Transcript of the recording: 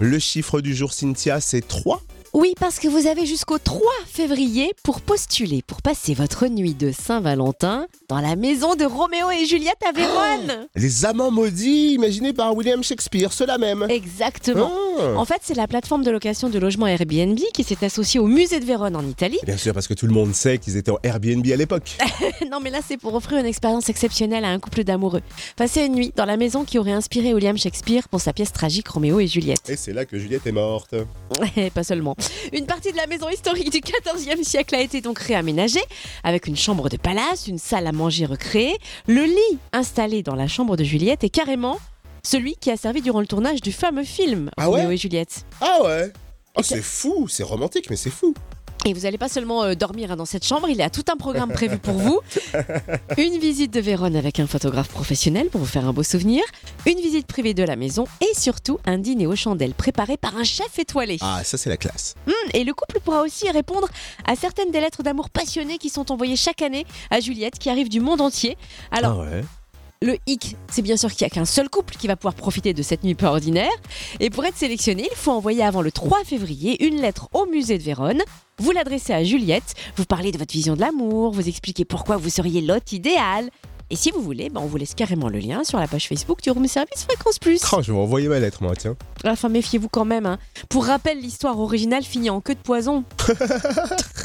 Le chiffre du jour, Cynthia, c'est 3 Oui, parce que vous avez jusqu'au 3 février pour postuler pour passer votre nuit de Saint-Valentin dans la maison de Roméo et Juliette à Vérone. Les amants maudits imaginés par William Shakespeare, ceux-là même. Exactement. Ah. En fait, c'est la plateforme de location de logement Airbnb qui s'est associée au musée de Vérone en Italie. Bien sûr, parce que tout le monde sait qu'ils étaient en Airbnb à l'époque. non, mais là, c'est pour offrir une expérience exceptionnelle à un couple d'amoureux. Passer une nuit dans la maison qui aurait inspiré William Shakespeare pour sa pièce tragique Roméo et Juliette. Et c'est là que Juliette est morte. Et pas seulement. Une partie de la maison historique du XIVe siècle a été donc réaménagée, avec une chambre de palace, une salle à manger recréée. Le lit installé dans la chambre de Juliette est carrément celui qui a servi durant le tournage du fameux film Ah Roméo et Juliette. Ah ouais Oh, c'est fou, c'est romantique, mais c'est fou. Et vous n'allez pas seulement euh, dormir hein, dans cette chambre, il y a tout un programme prévu pour vous. Une visite de Vérone avec un photographe professionnel pour vous faire un beau souvenir, une visite privée de la maison et surtout un dîner aux chandelles préparé par un chef étoilé. Ah, ça c'est la classe. Hum, et le couple pourra aussi répondre à certaines des lettres d'amour passionnées qui sont envoyées chaque année à Juliette qui arrivent du monde entier. Alors, ah ouais le hic, c'est bien sûr qu'il n'y a qu'un seul couple qui va pouvoir profiter de cette nuit pas ordinaire. Et pour être sélectionné, il faut envoyer avant le 3 février une lettre au musée de Vérone. Vous l'adressez à Juliette, vous parlez de votre vision de l'amour, vous expliquez pourquoi vous seriez l'hôte idéal. Et si vous voulez, ben on vous laisse carrément le lien sur la page Facebook du Room Service Fréquence Plus. Oh, je vais envoyer ma lettre, moi, tiens. Enfin, méfiez-vous quand même. hein. Pour rappel, l'histoire originale finit en queue de poison.